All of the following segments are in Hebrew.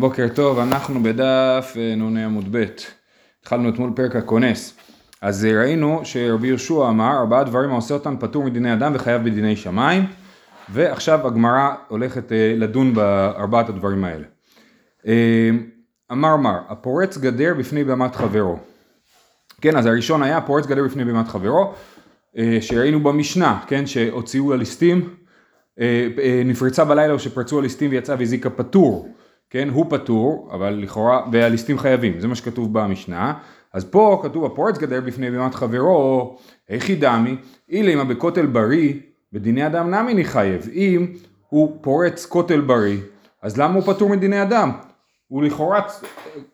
בוקר טוב, אנחנו בדף אה, נ"ה עמוד ב', התחלנו אתמול פרק הכונס. אז אה, ראינו שרבי יהושע אמר, ארבעה דברים העושה אותם פטור מדיני אדם וחייב בדיני שמיים, ועכשיו הגמרא הולכת אה, לדון בארבעת הדברים האלה. אמר מר, הפורץ גדר בפני במת חברו. כן, אז הראשון היה פורץ גדר בפני במת חברו, שראינו במשנה, כן, שהוציאו הליסטים, נפרצה בלילה או שפרצו הליסטים ויצא והזיקה פטור. כן, הוא פטור, אבל לכאורה, והליסטים חייבים, זה מה שכתוב במשנה. אז פה כתוב הפורץ גדר בפני בימת חברו, היכי דמי, אילמה בכותל בריא, בדיני אדם נמי נחייב. אם הוא פורץ כותל בריא, אז למה הוא פטור מדיני אדם? הוא לכאורה,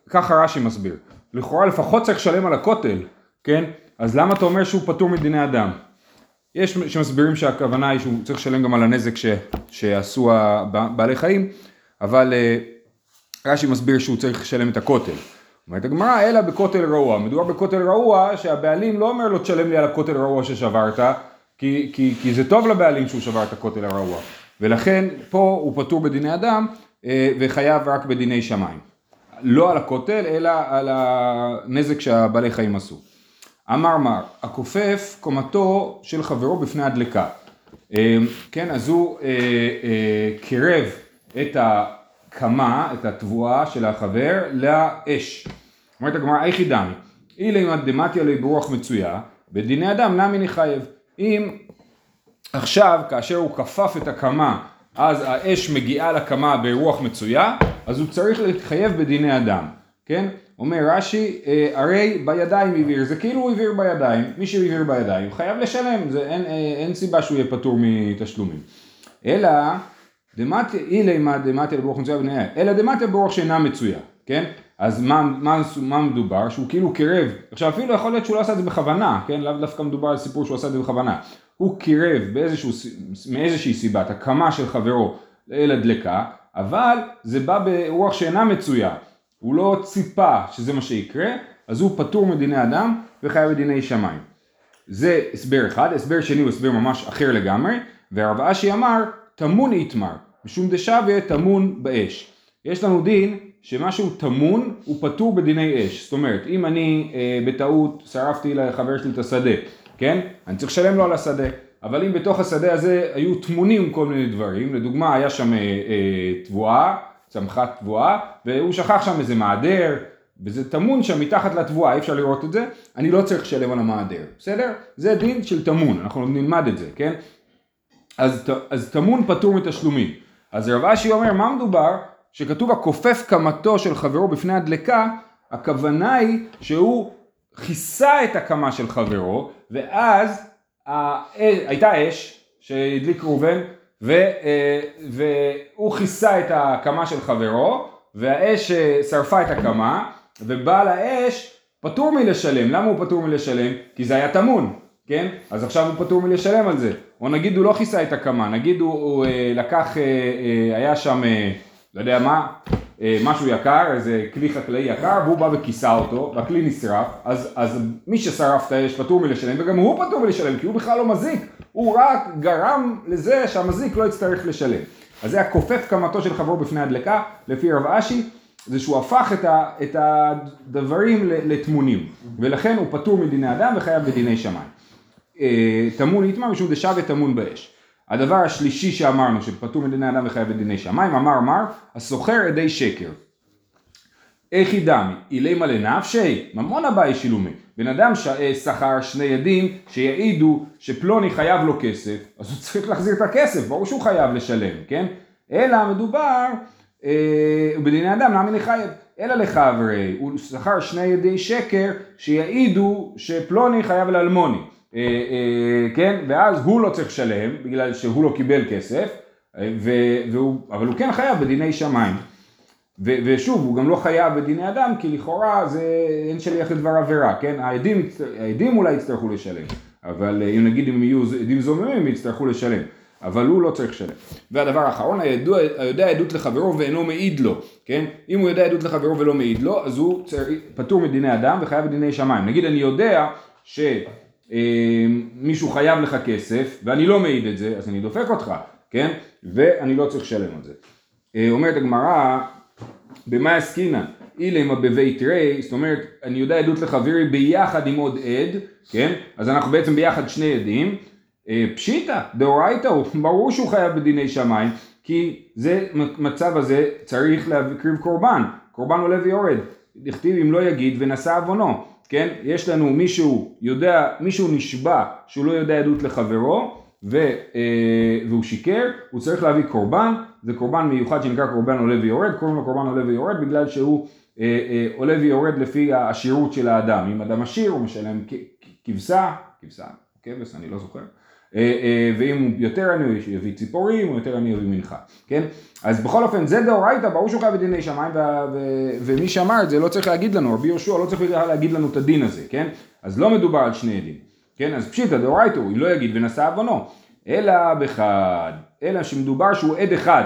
ככה רש"י מסביר, לכאורה לפחות צריך לשלם על הכותל, כן? אז למה אתה אומר שהוא פטור מדיני אדם? יש שמסבירים שהכוונה היא שהוא צריך לשלם גם על הנזק ש, שעשו בעלי חיים, אבל אה, רש"י מסביר שהוא צריך לשלם את הכותל. אומרת הגמרא, אלא בכותל רעוע. מדובר בכותל רעוע שהבעלים לא אומר לו תשלם לי על הכותל הרעוע ששברת, כי, כי, כי זה טוב לבעלים שהוא שבר את הכותל הרעוע. ולכן פה הוא פטור בדיני אדם אה, וחייב רק בדיני שמיים. לא על הכותל, אלא על הנזק שהבעלי חיים עשו. אמר מר, הכופף קומתו של חברו בפני הדלקה. אה, כן, אז הוא אה, קירב את ה... קמה את התבואה של החבר לאש. אומרת הגמרא איכי דמי, אילא דמתיה לי ברוח מצויה, בדיני אדם נמי נחייב. אם עכשיו כאשר הוא כפף את הקמה אז האש מגיעה לקמה ברוח מצויה, אז הוא צריך להתחייב בדיני אדם, כן? אומר רש"י, אה, הרי בידיים הבהיר, זה כאילו הוא הבהיר בידיים, מי שהבהיר בידיים חייב לשלם, זה, אין, אה, אין סיבה שהוא יהיה פטור מתשלומים. אלא דמטיה אילימה דמטיה ברוח מצויה בניה, אלא דמטיה ברוח שאינה מצויה, כן? אז מה, מה, מה מדובר? שהוא כאילו קירב, עכשיו אפילו יכול להיות שהוא לא עשה את זה בכוונה, כן? לאו דווקא מדובר על סיפור שהוא עשה את זה בכוונה. הוא קירב באיזשהו, מאיזושהי סיבה את הקמה של חברו אל הדלקה, אבל זה בא ברוח שאינה מצויה. הוא לא ציפה שזה מה שיקרה, אז הוא פטור מדיני אדם וחייב בדיני שמיים. זה הסבר אחד, הסבר שני הוא הסבר ממש אחר לגמרי, והרב אשי אמר, טמון איתמר, משום דשווה טמון באש. יש לנו דין שמשהו טמון הוא פטור בדיני אש. זאת אומרת, אם אני אה, בטעות שרפתי לחבר שלי את השדה, כן? אני צריך לשלם לו על השדה. אבל אם בתוך השדה הזה היו טמונים כל מיני דברים, לדוגמה היה שם אה, אה, תבואה, צמחה תבואה, והוא שכח שם איזה מעדר, וזה טמון שם מתחת לתבואה, אי אפשר לראות את זה, אני לא צריך לשלם על המעדר, בסדר? זה דין של טמון, אנחנו נלמד את זה, כן? אז, אז טמון פטור מתשלומים. אז רב אשי אומר, מה מדובר? שכתוב הכופף קמתו של חברו בפני הדלקה, הכוונה היא שהוא כיסה את הקמה של חברו, ואז הייתה אש שהדליק ראובן, אה, והוא כיסה את הקמה של חברו, והאש אה, שרפה את הקמה, ובעל האש פטור מלשלם. למה הוא פטור מלשלם? כי זה היה טמון. כן? אז עכשיו הוא פטור מלשלם על זה. או נגיד הוא לא כיסה את הקמה, נגיד הוא, הוא אה, לקח, אה, אה, היה שם, אה, לא יודע מה, אה, משהו יקר, איזה כלי חקלאי יקר, והוא בא וכיסה אותו, והכלי נשרף, אז, אז מי ששרף את האש פטור מלשלם, וגם הוא פטור מלשלם, כי הוא בכלל לא מזיק, הוא רק גרם לזה שהמזיק לא יצטרך לשלם. אז זה הכופף קמתו של חברו בפני הדלקה, לפי רב אשי, זה שהוא הפך את, ה, את הדברים לתמונים, ולכן הוא פטור מדיני אדם וחייב בדיני שמיים. אה, טמון איתמר משום דשא וטמון באש. הדבר השלישי שאמרנו שפטור מדיני אדם וחייב בדיני שמיים אמר מר הסוחר עדי שקר. איך ידמי? אילימה לנפשי? ממון הבאי שילומי. בן אדם שכר שני עדים שיעידו שפלוני חייב לו כסף, אז הוא צריך להחזיר את הכסף, ברור שהוא חייב לשלם, כן? אלא מדובר אה, בדיני אדם, למה לחייב? אלא לחברי, הוא שכר שני עדי שקר שיעידו שפלוני חייב לאלמוני. אה, אה, כן, ואז הוא לא צריך לשלם בגלל שהוא לא קיבל כסף, אה, והוא, אבל הוא כן חייב בדיני שמיים. ושוב, הוא גם לא חייב בדיני אדם, כי לכאורה זה אין שליח לדבר עבירה, כן? העדים, העדים אולי יצטרכו לשלם, אבל אם נגיד אם יהיו עדים זוממים, הם יצטרכו לשלם. אבל הוא לא צריך לשלם. והדבר האחרון, הידוע, היודע עדות לחברו ואינו מעיד לו, כן? אם הוא יודע עדות לחברו ולא מעיד לו, אז הוא פטור מדיני אדם וחייב בדיני שמיים. נגיד אני יודע ש... אה, מישהו חייב לך כסף ואני לא מעיד את זה, אז אני דופק אותך, כן? ואני לא צריך לשלם על זה. אה, אומרת הגמרא, במה עסקינן? אילמה בבית רי, זאת אומרת, אני יודע עדות לחברי ביחד עם עוד עד, כן? אז אנחנו בעצם ביחד שני עדים. אה, פשיטא, דאורייתא הוא, ברור שהוא חייב בדיני שמיים, כי זה, מצב הזה צריך להקריב קורבן, קורבן עולה ויורד. דכתיב אם לא יגיד ונשא עוונו, כן? יש לנו מישהו יודע, מישהו נשבע שהוא לא יודע עדות לחברו, ו, אה, והוא שיקר, הוא צריך להביא קורבן, זה קורבן מיוחד שנקרא קורבן עולה ויורד, קוראים לו קורבן עולה ויורד בגלל שהוא אה, אה, עולה ויורד לפי העשירות של האדם, אם אדם עשיר הוא משלם כבשה, כבשה, כבש, אני לא זוכר, ואם הוא יותר עני הוא יביא ציפורים, הוא יותר עני יביא מנחה, כן? אז בכל אופן זה דאורייתא, ברור שהוא חייב בדיני שמיים, ומי שאמר את זה לא צריך להגיד לנו, רבי יהושע לא צריך להגיד לנו את הדין הזה, כן? אז לא מדובר על שני עדים, כן? אז פשיטא דאורייתא הוא לא יגיד ונשא עוונו, אלא בחד, אלא שמדובר שהוא עד אחד,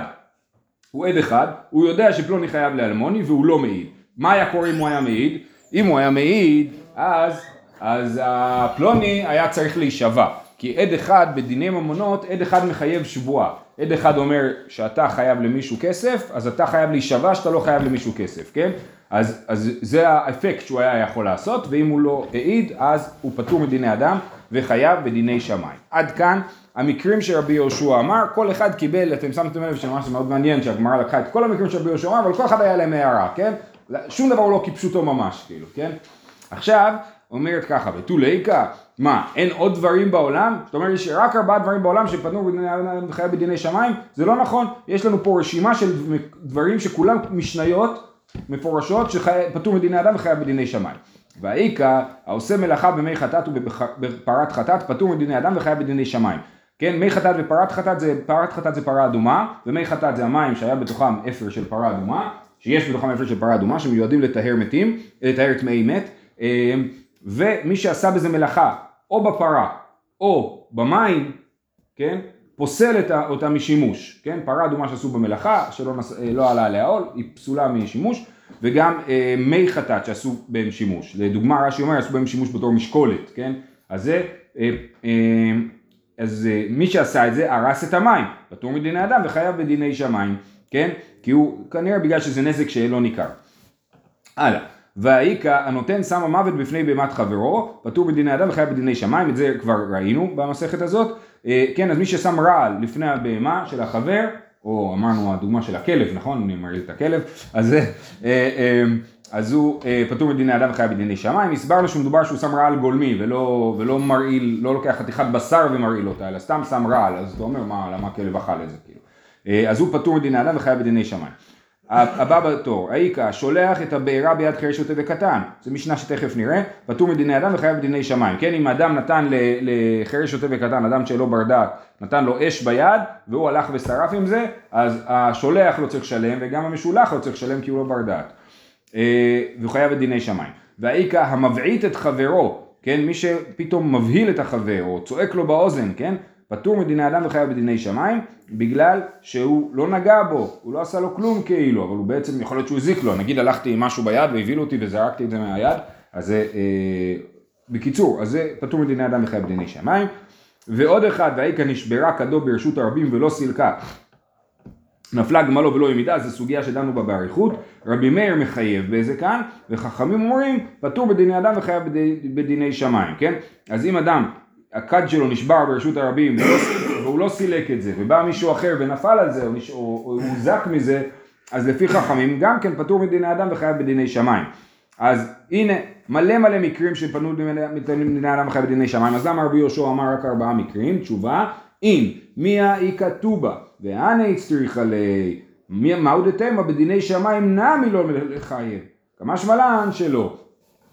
הוא עד אחד, הוא יודע שפלוני חייב לאלמוני והוא לא מעיד. מה היה קורה אם הוא היה מעיד? אם הוא היה מעיד, אז, אז הפלוני היה צריך להישבע. כי עד אחד בדיני ממונות, עד אחד מחייב שבועה. עד אחד אומר שאתה חייב למישהו כסף, אז אתה חייב להישבע שאתה לא חייב למישהו כסף, כן? אז, אז זה האפקט שהוא היה יכול לעשות, ואם הוא לא העיד, אז הוא פטור מדיני אדם וחייב בדיני שמיים. עד כאן המקרים שרבי יהושע אמר, כל אחד קיבל, אתם שמתם לב שממש מאוד מעניין שהגמרא לקחה את כל המקרים שרבי יהושע אמר, אבל כל אחד היה להם הערה, כן? שום דבר הוא לא כפשוטו ממש, כאילו, כן? עכשיו, אומרת ככה, ותו ליקה, מה, אין עוד דברים בעולם? זאת אומרת, יש רק ארבעה דברים בעולם שפנו בחיי בדיני שמיים? זה לא נכון, יש לנו פה רשימה של דברים שכולם משניות מפורשות שפטור מדיני אדם וחייב בדיני שמיים. והאיכה, העושה מלאכה במי חטאת ובפרת חטאת, פטור מדיני אדם וחייב בדיני שמיים. כן, מי חטאת ופרת חטאת זה, פרת חטאת זה פרה אדומה, ומי חטאת זה המים שהיה בתוכם אפר של פרה אדומה, שיש בתוכם אפר של פרה אדומה, שמיועדים לטהר מתים, לטהר טמאי מת, אמ, ומי שעשה בזה מלאכה, או בפרה, או במים, כן, פוסל אותה משימוש, כן, פרה אדומה שעשו במלאכה, שלא נס, אה, לא עלה עליה עול, היא פסולה משימוש, וגם אה, מי חטאת שעשו בהם שימוש, לדוגמה רש"י אומר, עשו בהם שימוש בתור משקולת, כן, אז זה, אה, אה, אז אה, מי שעשה את זה הרס את המים, פטור מדיני אדם וחייב בדיני שמיים, כן? כי הוא כנראה בגלל שזה נזק שלא ניכר. הלאה. והאיכה הנותן שם המוות בפני בהמת חברו, פטור בדיני אדם וחייב בדיני שמיים, את זה כבר ראינו במסכת הזאת. אה, כן, אז מי ששם רעל לפני הבהמה של החבר, או אמרנו הדוגמה של הכלב, נכון? אני מראה את הכלב, אז זה... אה, אז הוא אה, פטור מדיני אדם וחייב בדיני שמיים, הסברנו שמדובר שהוא שם רעל גולמי ולא, ולא מרעיל, לא לוקח חתיכת בשר ומרעיל אותה, אלא סתם שם רעל, אז אתה אומר מה, למה הכלב אכל את זה כאילו. אה, אז הוא פטור מדיני אדם וחייב בדיני שמיים. הבא בתור, האיכה שולח את הבעירה ביד חירש שוטה וקטן, זו משנה שתכף נראה, פטור מדיני אדם וחייב בדיני שמיים, כן אם אדם נתן לחירש שוטה וקטן, אדם שלא בר דעת, נתן לו אש ביד והוא הלך ושרף עם זה, אז השולח לא צריך לשלם וגם המשולח לא צריך לשלם כי הוא לא בר דעת. אה, והוא חייב את דיני שמיים. והאיכה המבעית את חברו, כן, מי שפתאום מבהיל את החבר או צועק לו באוזן, כן, פטור מדיני אדם וחייב בדיני שמיים, בגלל שהוא לא נגע בו, הוא לא עשה לו כלום כאילו, אבל הוא בעצם יכול להיות שהוא הזיק לו, נגיד הלכתי עם משהו ביד והבהילו אותי וזרקתי את זה מהיד, אז זה, אה, בקיצור, אז זה פטור מדיני אדם וחייב בדיני שמיים. ועוד אחד, והאיכה נשברה כדו ברשות הרבים ולא סילקה, נפלה גמלו ולא ימידה, זו סוגיה שדנו בה באריכות, רבי מאיר מחייב באיזה כאן, וחכמים אומרים פטור בדיני אדם וחייב בדי, בדיני שמיים, כן? אז אם אדם, הכד שלו נשבר ברשות הרבים והוא לא סילק את זה, ובא מישהו אחר ונפל על זה, או, הוזק מזה, אז לפי חכמים גם כן פטור מדיני אדם וחייב בדיני שמיים. אז הנה מלא מלא מקרים שפנו בדיני אדם וחייב בדיני שמיים, אז למה רבי יהושע אמר רק ארבעה מקרים? תשובה, אם מיה איכא טובה ואנה הצטריך עלי, מהו דתמה בדיני שמיים נמי לא לחייב. כמה שמלן שלא.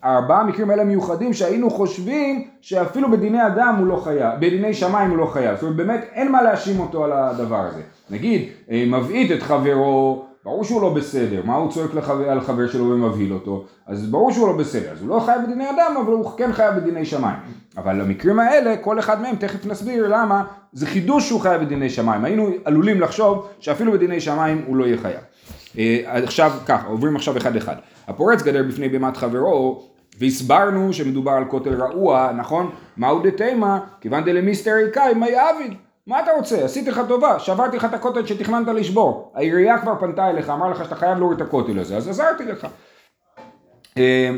ארבעה מקרים האלה מיוחדים שהיינו חושבים שאפילו בדיני אדם הוא לא חייב, בדיני שמיים הוא לא חייב. זאת אומרת באמת אין מה להאשים אותו על הדבר הזה. נגיד אה, מבעית את חברו ברור שהוא לא בסדר, מה הוא צועק לחבר, על חבר שלו ומבהיל אותו, אז ברור שהוא לא בסדר, אז הוא לא חייב בדיני אדם, אבל הוא כן חייב בדיני שמיים. אבל המקרים האלה, כל אחד מהם, תכף נסביר למה, זה חידוש שהוא חייב בדיני שמיים. היינו עלולים לחשוב שאפילו בדיני שמיים הוא לא יהיה חייב. אה, עכשיו ככה, עוברים עכשיו אחד אחד. הפורץ גדר בפני בימת חברו, והסברנו שמדובר על כותל רעוע, נכון? מהו דתימה? כיוון דלמיסטר איכאי, מי אביד? מה אתה רוצה? עשיתי לך טובה, שברתי לך את הכותל שתכננת לשבור. העירייה כבר פנתה אליך, אמר לך שאתה חייב להוריד את הכותל הזה, אז עזרתי לך. אה,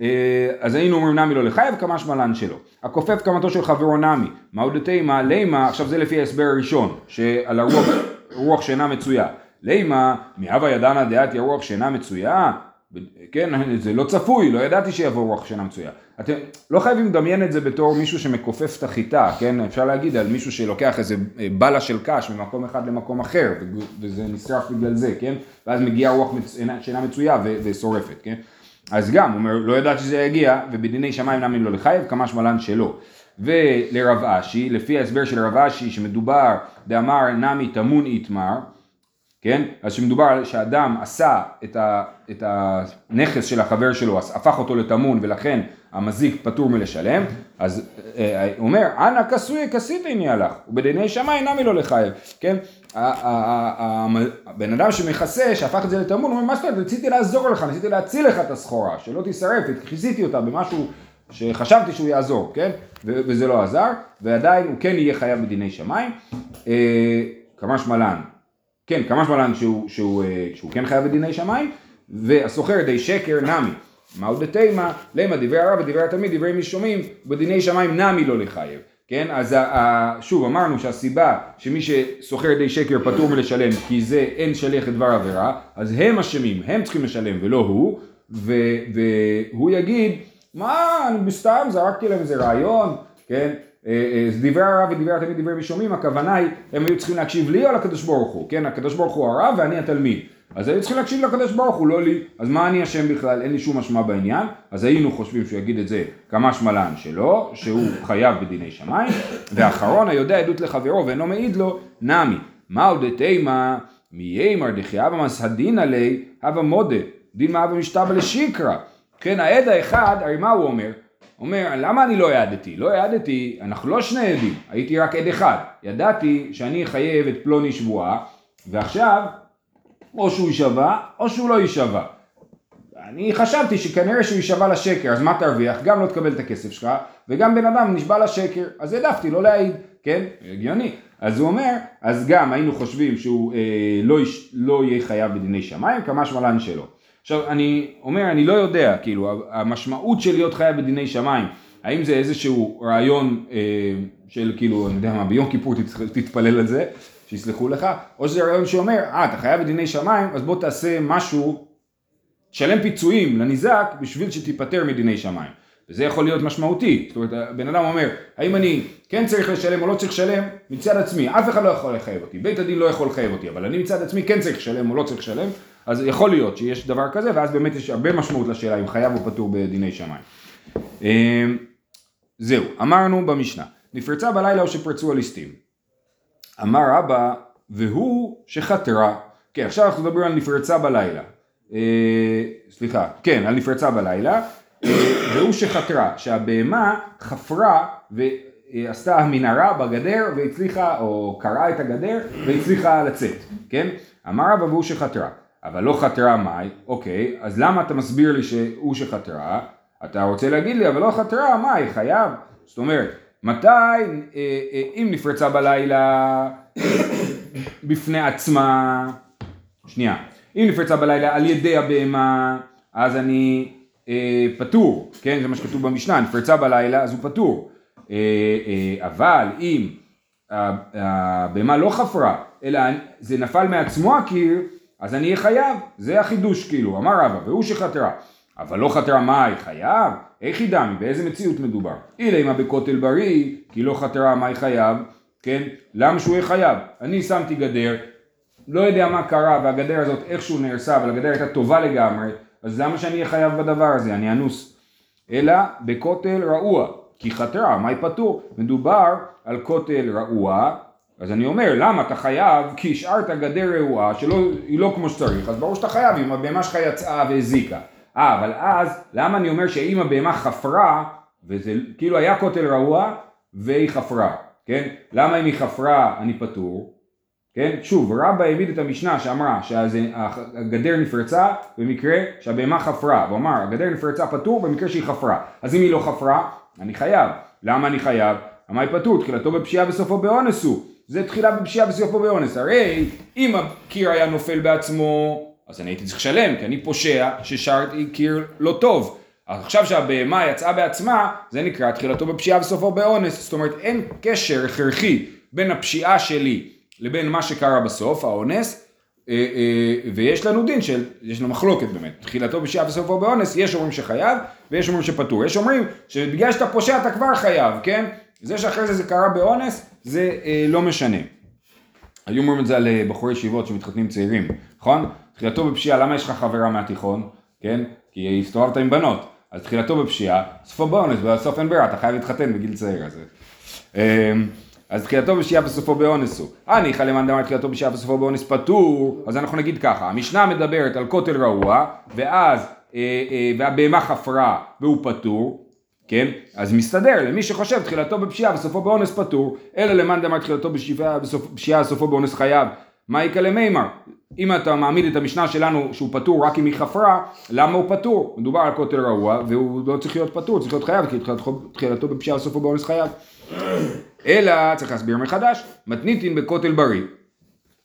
אה, אז היינו אומרים נמי לא לחייב, כמה שמלן שלו. הכופף קמתו של חברו נמי, מהו דתימה, לימה, עכשיו זה לפי ההסבר הראשון, שעל הרוח רוח שאינה מצויה. לימה, מהווה ידענה דעתי הרוח שאינה מצויה, כן, זה לא צפוי, לא ידעתי שיבוא רוח שאינה מצויה. אתם לא חייבים לדמיין את זה בתור מישהו שמכופף את החיטה, כן, אפשר להגיד על מישהו שלוקח איזה אה, בלה של קש ממקום אחד למקום אחר, וזה נשרף בגלל זה, כן, ואז מגיעה רוח שאינה מצויה ושורפת, כן. אז גם, הוא אומר, לא ידעתי שזה יגיע, ובדיני שמיים נמי לא לחייב, כמה שמלן שלא. ולרב אשי, לפי ההסבר של רב אשי, שמדובר דאמר נמי תמון איתמר, כן? אז שמדובר על שאדם עשה את, ה, את הנכס של החבר שלו, הפך אותו לטמון ולכן המזיק פטור מלשלם, אז אה, הוא אומר, אנא כסוי כסית איני הלך, ובדיני שמיים נמי לא לחייב, כן? הבן אדם שמכסה, שהפך את זה לטמון, הוא אומר, מה זאת אומרת, רציתי לעזור לך, ניסיתי להציל לך את הסחורה, שלא תישרף, כיסיתי אותה במשהו שחשבתי שהוא יעזור, כן? וזה לא עזר, ועדיין הוא כן יהיה חייב בדיני שמיים. אה, כמה שמלן, כן, כמה שמלן שהוא, שהוא, אה, שהוא כן חייב בדיני שמיים, והסוחר די שקר נמי. מהו דתימה? למה דברי הרב ודברי התלמיד דברי מי שומעים, בדיני שמיים נמי לא לחייב. כן, אז שוב אמרנו שהסיבה שמי שסוחר די שקר פטור מלשלם כי זה אין שליח לדבר עבירה, אז הם אשמים, הם צריכים לשלם ולא הוא, והוא יגיד מה, אני בסתם זרקתי להם איזה רעיון, כן? אה, אה, דברי הרב ודברי התלמיד דברי משומעים, הכוונה היא, הם היו צריכים להקשיב לי או לקדוש ברוך הוא, כן? הקדוש ברוך הוא הרב ואני התלמיד. אז היו צריכים להקשיב לקדוש ברוך הוא, לא לי. אז מה אני אשם בכלל? אין לי שום אשמה בעניין. אז היינו חושבים שהוא יגיד את זה כמה שמלן שלו, שהוא חייב בדיני שמיים. ואחרון היודע עדות לחברו ואינו מעיד לו, נמי. מהו דתימה מיימר דחייבא מסהדין עלי, הווה מודה. דין מה הווה משתבא לשיקרא. כן, העד האחד, הרי מה הוא אומר? אומר, למה אני לא העדתי? לא העדתי, אנחנו לא שני עדים, הייתי רק עד אחד. ידעתי שאני אחייב את פלוני שבועה, ועכשיו, או שהוא יישבע, או שהוא לא יישבע. אני חשבתי שכנראה שהוא יישבע לשקר, אז מה תרוויח? גם לא תקבל את הכסף שלך, וגם בן אדם נשבע לשקר, אז העדפתי לא להעיד, כן? הגיוני. אז הוא אומר, אז גם היינו חושבים שהוא אה, לא, יש, לא יהיה חייב בדיני שמיים, כמה שמלן שלו. עכשיו אני אומר אני לא יודע כאילו המשמעות של להיות חייב בדיני שמיים האם זה איזשהו רעיון אה, של כאילו אני יודע מה ביום כיפור תתפלל על זה שיסלחו לך או שזה רעיון שאומר אה אתה חייב בדיני שמיים אז בוא תעשה משהו תשלם פיצויים לניזק בשביל שתיפטר מדיני שמיים. וזה יכול להיות משמעותי, זאת אומרת, הבן אדם אומר, האם אני כן צריך לשלם או לא צריך לשלם, מצד עצמי, אף אחד לא יכול לחייב אותי, בית הדין לא יכול לחייב אותי, אבל אני מצד עצמי כן צריך לשלם או לא צריך לשלם, אז יכול להיות שיש דבר כזה, ואז באמת יש הרבה משמעות לשאלה אם חייב או פטור בדיני שמיים. אמ, זהו, אמרנו במשנה, נפרצה בלילה או שפרצו הליסטים. אמר רבא, והוא שחתרה. כן, עכשיו אנחנו מדברים על נפרצה בלילה. אה, סליחה, כן, על נפרצה בלילה. אה, והוא שחתרה, שהבהמה חפרה ועשתה מנהרה בגדר והצליחה, או קרעה את הגדר והצליחה לצאת, כן? אמר רבא והוא שחתרה. אבל לא חתרה מאי, אוקיי, אז למה אתה מסביר לי שהוא שחתרה? אתה רוצה להגיד לי, אבל לא חתרה, מאי, חייב? זאת אומרת, מתי, אה, אה, אם נפרצה בלילה בפני עצמה, שנייה, אם נפרצה בלילה על ידי הבהמה, אז אני אה, פטור, כן, זה מה שכתוב במשנה, נפרצה בלילה, אז הוא פטור. אה, אה, אבל אם הבהמה לא חפרה, אלא זה נפל מעצמו הקיר, אז אני אהיה חייב, זה החידוש כאילו, אמר רבא, והוא שחתרה. אבל לא חתרה מאי חייב? איך היא דמי? באיזה מציאות מדובר? אילה אימה בכותל בריא, כי לא חתרה מאי חייב, כן? למה שהוא יהיה חייב? אני שמתי גדר, לא יודע מה קרה, והגדר הזאת איכשהו נהרסה, אבל הגדר הייתה טובה לגמרי, אז למה שאני אהיה חייב בדבר הזה? אני אנוס. אלא בכותל רעוע, כי חתרה, מאי פטור? מדובר על כותל רעוע, אז אני אומר, למה אתה חייב? כי השארת גדר רעועה שהיא לא כמו שצריך, אז ברור שאתה חייב אם הבהמה שלך יצאה והזיקה. אה, אבל אז, למה אני אומר שאם הבהמה חפרה, וזה כאילו היה כותל רעוע, והיא חפרה, כן? למה אם היא חפרה אני פטור? כן? שוב, רבא העמיד את המשנה שאמרה שהגדר נפרצה במקרה שהבהמה חפרה, הוא אמר הגדר נפרצה פטור במקרה שהיא חפרה, אז אם היא לא חפרה, אני חייב. למה אני חייב? המאי פטור, תחילתו בפשיעה וסופו באונס הוא. זה תחילה בפשיעה בסופו באונס. הרי אם הקיר היה נופל בעצמו, אז אני הייתי צריך לשלם, כי אני פושע ששרתי קיר לא טוב. עכשיו שהבהמה יצאה בעצמה, זה נקרא תחילתו בפשיעה וסופו באונס. זאת אומרת, אין קשר הכרחי בין הפשיעה שלי לבין מה שקרה בסוף, האונס, אה, אה, ויש לנו דין של, יש לנו מחלוקת באמת, תחילתו בפשיעה וסופו באונס, יש אומרים שחייב ויש אומרים שפטור. יש אומרים שבגלל שאתה פושע אתה כבר חייב, כן? זה שאחרי זה זה קרה באונס, זה אה, לא משנה. היו אומרים את זה על בחורי ישיבות שמתחתנים צעירים, נכון? תחילתו בפשיעה, למה יש לך חברה מהתיכון? כן? כי הסתובבת עם בנות. אז תחילתו בפשיעה, סופו באונס, ובסוף אין ברירה, אתה חייב להתחתן בגיל צעיר. אז, אז תחילתו בפשיעה וסופו באונס הוא. אני ניחא למאן דאמר תחילתו בפשיעה וסופו באונס פטור, אז אנחנו נגיד ככה, המשנה מדברת על כותל רעוע, ואז, אה, אה, והבהמה חפרה והוא פטור, כן? אז מסתדר, למי שחושב תחילתו בפשיעה וסופו באונס פטור, אלא למאן דאמר תחילתו בפשיעה וסופו באונס חייב. מה יקה למימר? אם אתה מעמיד את המשנה שלנו שהוא פטור רק אם היא חפרה, למה הוא פטור? מדובר על כותל רעוע והוא לא צריך להיות פטור, צריך להיות חייב כי תחילתו בפשיעה וסופו באונס חייב. אלא צריך להסביר מחדש, מתניתין בכותל בריא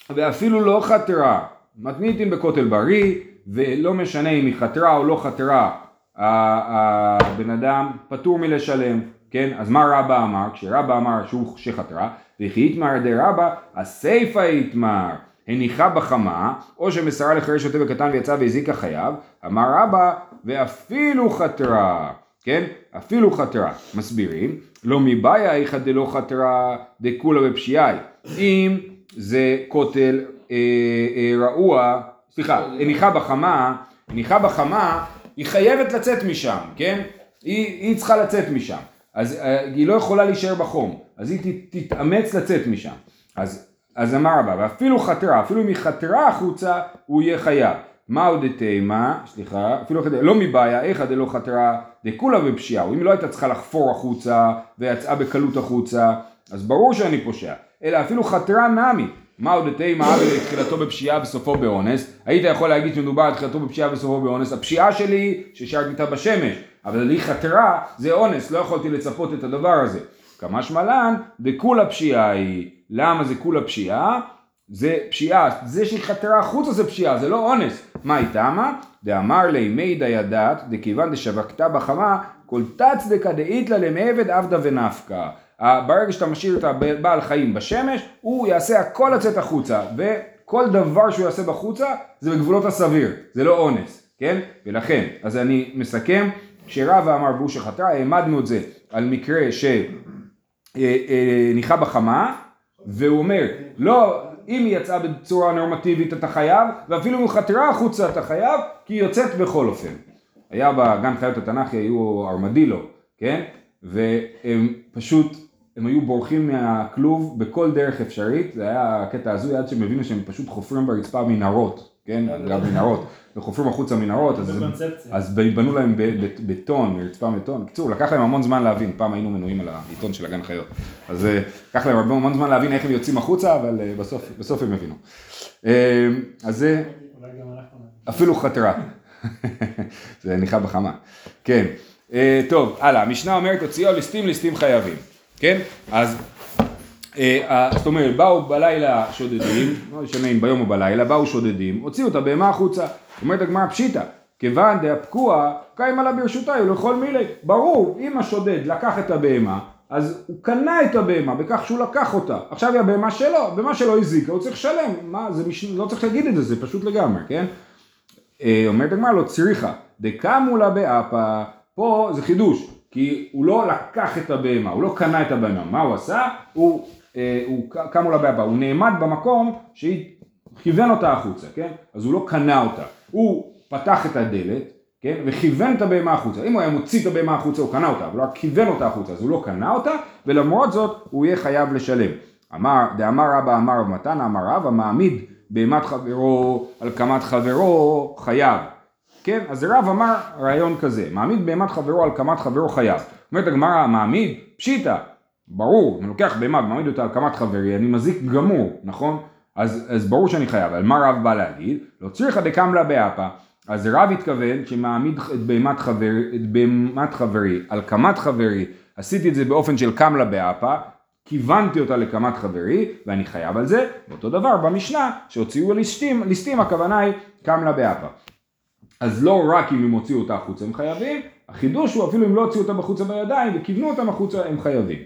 ואפילו לא חתרה, מתניתין בכותל בריא ולא משנה אם היא חתרה או לא חתרה הבן אדם פטור מלשלם, כן? אז מה רבא אמר? כשרבא אמר שהוא שחתרה, וכי יתמר די רבא, הסיפא יתמר, הניחה בחמה, או שמסרה לחרש שוטה וקטן ויצא והזיקה חייו, אמר רבא, ואפילו חתרה, כן? אפילו חתרה. מסבירים, לא מבעיה איכא דלא חתרה דכולה בפשיעי. אם זה כותל אה, אה, רעוע, סליחה, הניחה בחמה, הניחה בחמה היא חייבת לצאת משם, כן? היא, היא צריכה לצאת משם. אז uh, היא לא יכולה להישאר בחום, אז היא תתאמץ לצאת משם. אז, אז אמר רבא, ואפילו חתרה, אפילו אם היא חתרה החוצה, הוא יהיה חייב. מה עוד תימה, סליחה, אפילו חתרה, לא מבעיה, איכא דלא חתרה, דכולה בפשיעה, אם היא לא הייתה צריכה לחפור החוצה, ויצאה בקלות החוצה, אז ברור שאני פושע. אלא אפילו חתרה נמי, מה עוד תימה אבי לתחילתו בפשיעה בסופו באונס, היית יכול להגיד שמדובר על תחילתו בפשיעה בסופו באונס, הפשיעה שלי ששארתי איתה בשמש, אבל לי חתרה זה אונס, לא יכולתי לצפות את הדבר הזה. כמה שמלן, דכולה פשיעה היא, למה זה כולה פשיעה? זה פשיעה, זה שהיא חתרה החוצה זה פשיעה, זה לא אונס. מה היא תמה? דאמר לי מידא ידעת, דכיוון דשווקתה בחמה, כל תצדקה דאיתלה למעבד עבדה ונפקא. ברגע שאתה משאיר את הבעל חיים בשמש, הוא יעשה הכל לצאת החוצה, וכל דבר שהוא יעשה בחוצה זה בגבולות הסביר, זה לא אונס, כן? ולכן, אז אני מסכם, כשרבא אמר והוא שחטא, העמדנו את זה על מקרה שניחה בחמה, והוא אומר, לא, אם היא יצאה בצורה נורמטיבית אתה חייב, ואפילו אם היא חתרה החוצה אתה חייב, כי היא יוצאת בכל אופן. היה בגן חיות התנ"כי, היו ארמדילו, כן? והם פשוט הם היו בורחים מהכלוב בכל דרך אפשרית, זה היה קטע הזוי עד שהם הבינו שהם פשוט חופרים ברצפה מנהרות, כן, אגב מנהרות, וחופרים החוצה מנהרות, אז, אז בנו להם בטון, מרצפה בטון, בקיצור לקח להם המון זמן להבין, פעם היינו מנויים על העיתון של הגן חיות, אז אה, לקח להם הרבה המון זמן להבין איך הם יוצאים החוצה, אבל אה, בסוף, בסוף הם הבינו. אה, אז זה אפילו חתרה, זה ניחה בחמה, כן, טוב, הלאה, המשנה אומרת הוציאו ליסטים ליסטים חייבים. כן? אז אה, זאת אומרת, באו בלילה שודדים, לא משנה אם ביום או בלילה, באו שודדים, הוציאו את הבהמה החוצה. אומרת הגמרא פשיטא, כיוון דהפקוע, קיימה לה ברשותה, לכל מילי. ברור, אם השודד לקח את הבהמה, אז הוא קנה את הבהמה בכך שהוא לקח אותה. עכשיו היא הבהמה שלו, הבהמה שלו הזיקה, הוא צריך לשלם. מה, זה מש... לא צריך להגיד את זה, זה פשוט לגמרי, כן? אה, אומרת הגמרא לא צריכה, דקמו לה באפה, פה זה חידוש. כי הוא לא לקח את הבהמה, הוא לא קנה את הבהמה, מה הוא עשה? הוא, אה, הוא קם מול הבהמה, הוא נעמד במקום שהיא כיוון אותה החוצה, כן? אז הוא לא קנה אותה, הוא פתח את הדלת, כן? וכיוון את הבהמה החוצה, אם הוא היה מוציא את הבהמה החוצה הוא קנה אותה, אבל הוא רק כיוון אותה החוצה, אז הוא לא קנה אותה, ולמרות זאת הוא יהיה חייב לשלם. אמר, דאמר רבא אמר רב מתנה אמר רבא מעמיד בהמת חברו על קמת חברו חייב. כן? אז רב אמר רעיון כזה, מעמיד בהמת חברו על קמת חברו חייב. אומרת הגמרא, מעמיד? פשיטא. ברור, אני לוקח בהמה ומעמיד אותה על קמת חברי, אני מזיק גמור, נכון? אז, אז ברור שאני חייב, אבל מה רב בא להגיד? לא צריכה דקמלה באפה. אז רב התכוון שמעמיד את בהמת, חבר, חברי על קמת חברי, עשיתי את זה באופן של קמלה באפה, כיוונתי אותה לקמת חברי ואני חייב על זה, ואותו דבר במשנה שהוציאו ליסטים, ליסטים הכוונה היא קם לה באפה. אז לא רק אם הם הוציאו אותה החוצה הם חייבים, החידוש הוא אפילו אם לא הוציאו אותה בחוצה בידיים וכיוונו אותם החוצה הם חייבים.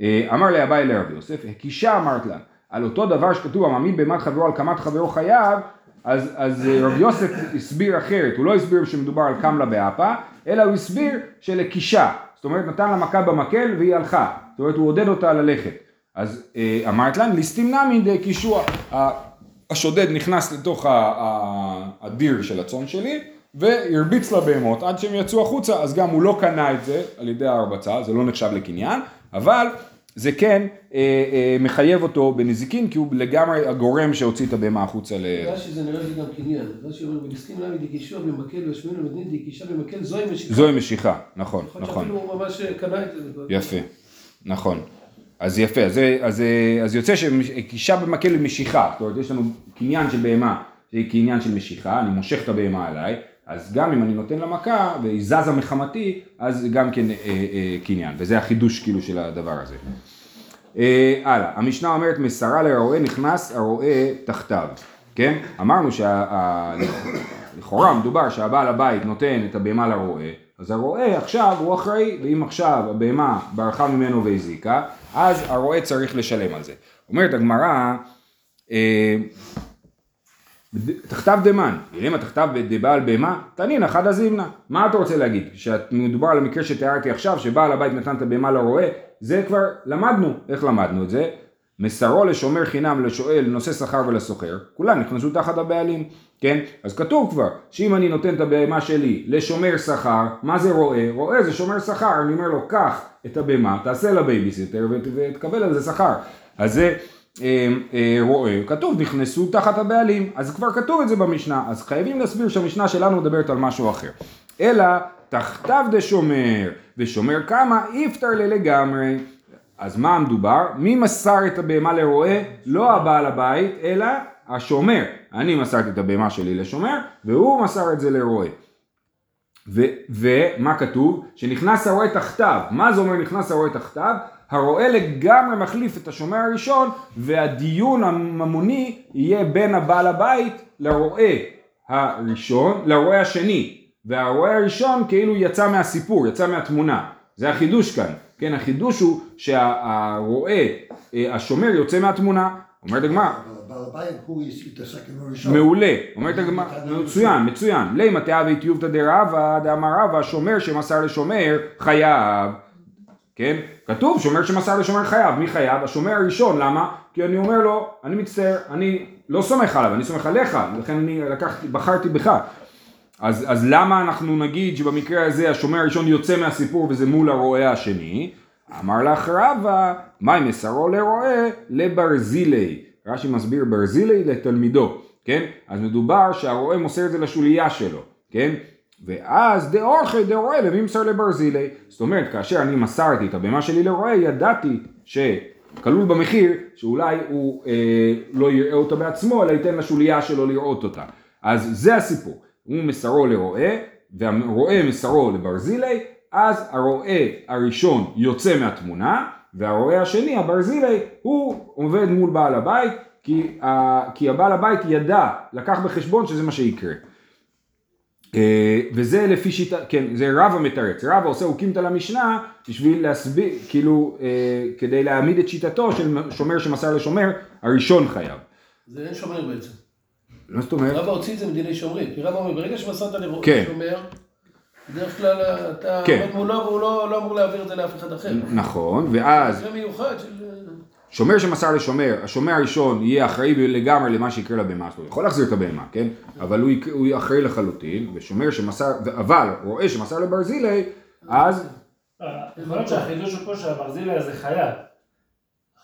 אה, אמר לאביי לרבי יוסף, הקישה אמרת לה, על אותו דבר שכתוב המעמיד בהמת חברו על קמת חברו חייב, אז, אז אה, רבי יוסף הסביר אחרת, הוא לא הסביר שמדובר על קמלה באפה, אלא הוא הסביר שלקישה, זאת אומרת נתן לה מכה במקל והיא הלכה, זאת אומרת הוא עודד אותה ללכת. אז אה, אמרת להם ליסטים נמי דקישוע, השודד נכנס לתוך הדיר של הצאן שלי והרביץ לבהמות עד שהם יצאו החוצה, אז גם הוא לא קנה את זה על ידי ההרבצה, זה לא נחשב לקניין, אבל זה כן אה, אה, מחייב אותו בנזיקין כי הוא לגמרי הגורם שהוציא את הבהמה החוצה ל... רש"י זה נראה לי גם קניין, רש"י אומר ונסכים למה דקישוע במקל ושמואל ומדין דקישה במקל זוהי משיכה. זוהי משיכה, נכון, יכול להיות נכון. שאפילו הוא ממש קנה את זה. יפה, נכון. אז יפה, אז, אז, אז יוצא שגישה במקל למשיכה, זאת אומרת יש לנו קניין של בהמה, זה קניין של משיכה, אני מושך את הבהמה עליי, אז גם אם אני נותן לה מכה והיא זזה מחמתי, אז גם כן אה, אה, קניין, וזה החידוש כאילו של הדבר הזה. אה, הלאה, המשנה אומרת מסרה לרועה נכנס הרועה תחתיו, כן? אמרנו שלכאורה מדובר שהבעל הבית נותן את הבהמה לרועה, אז הרועה עכשיו הוא אחראי, ואם עכשיו הבהמה ברחה ממנו והזיקה, אז הרועה צריך לשלם על זה. אומרת הגמרא, אה, תחתיו דמן, למה תחתיו דבעל בהמה? תנינא חדא זימנא. מה אתה רוצה להגיד? שמדובר על המקרה שתיארתי עכשיו, שבעל הבית נתן את הבהמה לרועה, זה כבר למדנו. איך למדנו את זה? מסרו לשומר חינם, לשואל, לנושא שכר ולסוחר, כולם נכנסו תחת הבעלים, כן? אז כתוב כבר, שאם אני נותן את הבהמה שלי לשומר שכר, מה זה רועה? רועה זה שומר שכר, אני אומר לו, קח את הבהמה, תעשה לה בייביסיטר ות- ותקבל על זה שכר. אז זה אה, אה, רועה, כתוב נכנסו תחת הבעלים, אז כבר כתוב את זה במשנה, אז חייבים להסביר שהמשנה שלנו מדברת על משהו אחר. אלא תחתיו דשומר, ושומר כמה, יפטר ללגמרי. אז מה מדובר? מי מסר את הבהמה לרועה? לא הבעל הבית, אלא השומר. אני מסרתי את הבהמה שלי לשומר, והוא מסר את זה לרועה. ומה כתוב? שנכנס הרועה תחתיו. מה זה אומר נכנס הרועה תחתיו? הרועה לגמרי מחליף את השומר הראשון, והדיון הממוני יהיה בין הבעל הבית לרועה הראשון, לרועה השני. והרועה הראשון כאילו יצא מהסיפור, יצא מהתמונה. זה החידוש כאן. כן, החידוש הוא שהרועה, אה, השומר יוצא מהתמונה. אומרת הגמרא, בעל הבית הוא יתעסק עם הראשון. מעולה, אומרת הגמרא, מצוין, מצוין, לימא תאווה טיובתא דרבא, דאמר רבא, שומר שמסר לשומר חייב, כן? כתוב שומר שמסר לשומר חייב, מי חייב? השומר הראשון, למה? כי אני אומר לו, אני מצטער, אני לא סומך עליו, אני סומך עליך, לכן אני לקחתי, בחרתי בך. אז, אז למה אנחנו נגיד שבמקרה הזה השומר הראשון יוצא מהסיפור וזה מול הרועה השני? אמר לך רבא, מה אם מסרו לרועה? לברזילי. רש"י מסביר ברזילי לתלמידו, כן? אז מדובר שהרועה מוסר את זה לשוליה שלו, כן? ואז דאורחי דרועה למי מסר לברזילי. זאת אומרת, כאשר אני מסרתי את הבהמה שלי לרועה, ידעתי שכלול במחיר, שאולי הוא אה, לא יראה אותה בעצמו, אלא ייתן לשוליה שלו לראות אותה. אז זה הסיפור. הוא מסרו לרועה, והרועה מסרו לברזילי, אז הרועה הראשון יוצא מהתמונה, והרועה השני, הברזילי, הוא עובד מול בעל הבית, כי, ה- כי הבעל הבית ידע, לקח בחשבון שזה מה שיקרה. אה, וזה לפי שיטה, כן, זה רבא מתרץ, רבא עושה אוקימתא למשנה בשביל להסביר, כאילו, אה, כדי להעמיד את שיטתו של שומר שמסר לשומר, הראשון חייב. זה אין שומר בעצם. מה זאת אומרת? רבא הוציא את זה מדיני שומרים. כי רבא אומר, ברגע שמסרת לרועה כן. שומר, בדרך כלל אתה כן. עומד מולו והוא לא לא אמור להעביר את זה לאף אחד אחר. נכון, ואז זה מיוחד של... שומר שמסר לשומר, השומר הראשון יהיה אחראי לגמרי למה שיקרה לבהמה שלו, הוא יכול להחזיר את הבהמה, כן? אבל הוא, הוא יהיה אחראי לחלוטין, ושומר שמסר, אבל רואה שמסר לברזילי, אז יכול להיות שהחידוש הוא פה שהברזילי הזה חייב.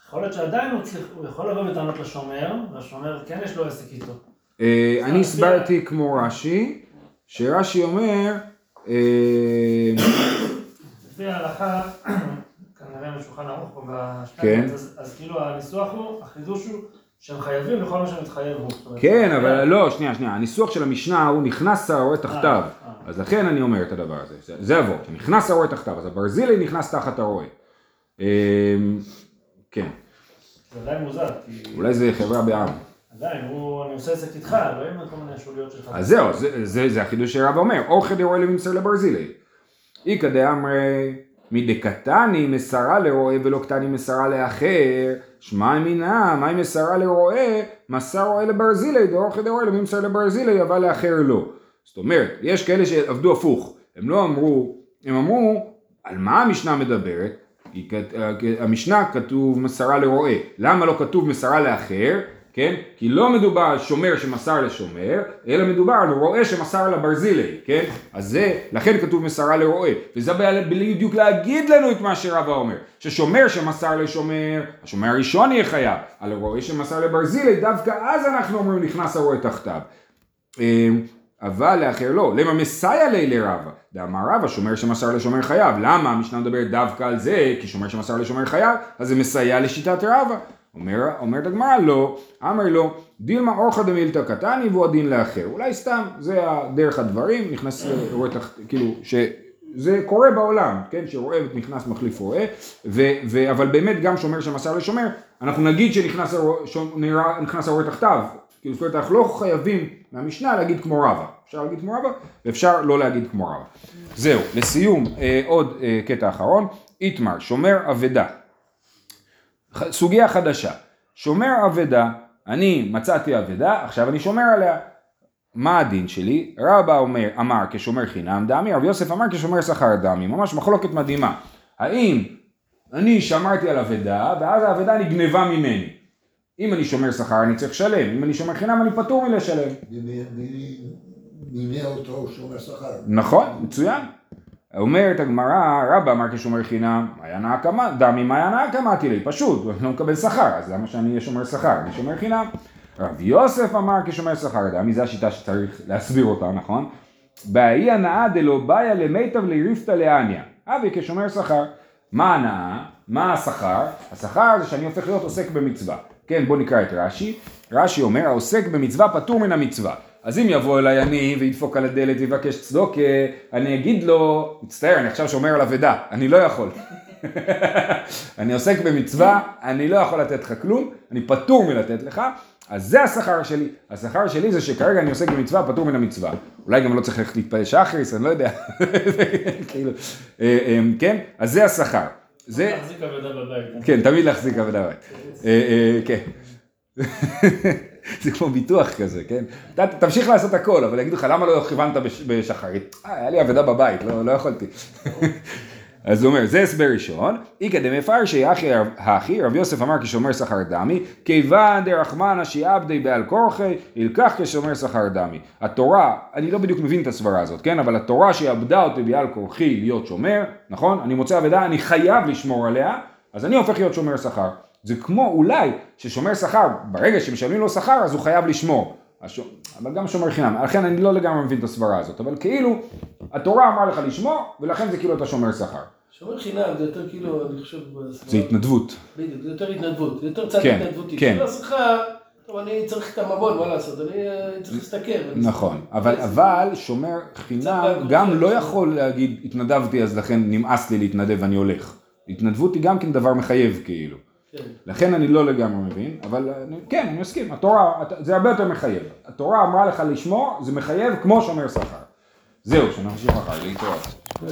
יכול להיות שעדיין הוא צריך, הוא יכול לבוא בטענות לשומר, והשומר כן יש לו עסק איתו. אה, אני הסברתי כמו רש"י, שרש"י אומר, אה, לפי ההלכה, כנראה בשולחן ערוך פה כן. בשתיים, אז, אז כאילו הניסוח הוא, החידוש הוא שהם חייבים לכל מה שמתחייב הוא. כן. אבל לא, שנייה, שנייה, הניסוח של המשנה הוא נכנס הרועה תחתיו, אה. אז לכן אני אומר את הדבר הזה, זה- הוורד, נכנס הרועה תחתיו, אז הברזילי נכנס תחת הרועה. כן. זה עדיין מוזר, אולי זה חברה בעם. עדיין, הוא, אני עושה עסק איתך, לא עם כל מיני שוליות שלך. אז זהו, זה, החידוש שרבא אומר, אוכל דרועה לממסר לברזילי. איכא דאמרי מדקתני מסרה לרועה ולא קטני מסרה לאחר, שמע מינה, מהי מסרה לרועה, מסר רועה לברזילי, דאוכל דרועה לממסר לברזילי, אבל לאחר לא. זאת אומרת, יש כאלה שעבדו הפוך, הם לא אמרו, הם אמרו, על מה המשנה מדברת? אה, המשנה כתוב מסרה לרועה, למה לא כתוב מסרה לאחר? כן? כי לא מדובר על שומר שמסר לשומר, אלא מדובר על רועה שמסר לברזילי, כן? אז זה, לכן כתוב מסרה לרועה, וזה בא בדיוק להגיד לנו את מה שרבא אומר, ששומר שמסר לשומר, השומר הראשון יהיה חייב, על הרועה שמסר לברזילי, דווקא אז אנחנו אומרים נכנס הרועה תחתיו. אמ, אבל לאחר לא, למה מסייע לי לרבא? דאמר רבא, שומר שמסר לשומר חייב. למה המשנה מדברת דווקא על זה? כי שומר שמסר לשומר חייב, אז זה מסייע לשיטת רבא. אומר, אומרת הגמרא לא, אמר לו, דילמה אורחא דמילתא קטני והוא הדין לאחר. אולי סתם, זה דרך הדברים, נכנס רואה תחת, כאילו, שזה קורה בעולם, כן, שרועה נכנס מחליף רועה, ו, ו, אבל באמת גם שומר שמסר לשומר, אנחנו נגיד שנכנס הרועה תחתיו, כאילו זאת אומרת אנחנו לא חייבים מהמשנה להגיד כמו רבא, אפשר להגיד כמו רבא ואפשר לא להגיד כמו רבא. זהו, לסיום אה, עוד אה, קטע אחרון, איתמר, שומר אבדה. סוגיה חדשה, שומר אבדה, אני מצאתי אבדה, עכשיו אני שומר עליה. מה הדין שלי? רבא אומר, אמר כשומר חינם דמי, רב יוסף אמר כשומר שכר דמי, ממש מחלוקת מדהימה. האם אני שמרתי על אבדה ואז האבדה נגנבה ממני? אם אני שומר שכר אני צריך לשלם, אם אני שומר חינם אני פטור מלשלם. מי- מי מינה אותו שומר שכר. נכון, מצוין. אומרת הגמרא, רבא אמר כשומר חינם, היה נאה קמא, דמי מה נאה קמאתי לי, פשוט, אני לא מקבל שכר, אז למה שאני אהיה שומר שכר? אני שומר חינם. רב יוסף אמר כשומר שכר, דמי זו השיטה שצריך להסביר אותה, נכון? באי הנאה דלא באיה למיטב לריפתא לעניא, אבי כשומר שכר. מה הנאה? מה השכר? השכר זה שאני הופך להיות עוסק במצווה. כן, בוא נקרא את רש"י. רש"י אומר, העוסק במצווה פטור מן המצווה. אז אם יבוא אליי אני וידפוק על הדלת ויבקש צדוקה, אני אגיד לו, מצטער, אני עכשיו שומר על אבדה, אני לא יכול. אני עוסק במצווה, אני לא יכול לתת לך כלום, אני פטור מלתת לך, אז זה השכר שלי. השכר שלי זה שכרגע אני עוסק במצווה, פטור מן המצווה. אולי גם לא צריך ללכת להתפלל שחריס, אני לא יודע. כאילו, אה, אה, כן? אז זה השכר. זה, להחזיק עבודה בבית. כן, תמיד להחזיק עבודה בבית. אה, כן. זה כמו ביטוח כזה, כן? אתה תמשיך לעשות הכל, אבל יגידו לך, למה לא כיוונת בש- בשחרית? אה, היה לי עבודה בבית, לא לא יכולתי. אז הוא אומר, זה הסבר ראשון, איכא דמפרשי אחי רב יוסף אמר כשומר שכר דמי, כיוון דרחמנא שיעבדי בעל כורחי, ילקח כשומר שכר דמי. התורה, אני לא בדיוק מבין את הסברה הזאת, כן? אבל התורה שעבדה אותי בעל כורחי להיות שומר, נכון? אני מוצא אבדה, אני חייב לשמור עליה, אז אני הופך להיות שומר שכר. זה כמו אולי ששומר שכר, ברגע שמשלמים לו שכר אז הוא חייב לשמור. הש... אבל גם שומר חינם, לכן אני לא לגמרי מבין את הסברה הזאת, אבל כאילו התורה אמרה לך לשמור ולכן זה כאילו אתה שומר שכר. שומר חינם זה יותר כאילו, אני חושב, זה התנדבות. בדיוק, זה יותר התנדבות, זה יותר צד כן, התנדבותי. כן. שומר שכר, טוב, אני צריך את הממון, מה לעשות, אני אה, צריך להסתכל. נכון, אבל, אבל שומר חינם קצת גם. לא יכול להגיד התנדבתי אז לכן נמאס לי להתנדב ואני הולך. התנדבות היא גם כן דבר מחייב כאילו. כן. לכן אני לא לגמרי מבין, אבל אני, כן, אני מסכים, התורה, זה הרבה יותר מחייב. התורה אמרה לך לשמור, זה מחייב כמו שומר שכר. זהו, שנמשיך אחר, להתראות. כן.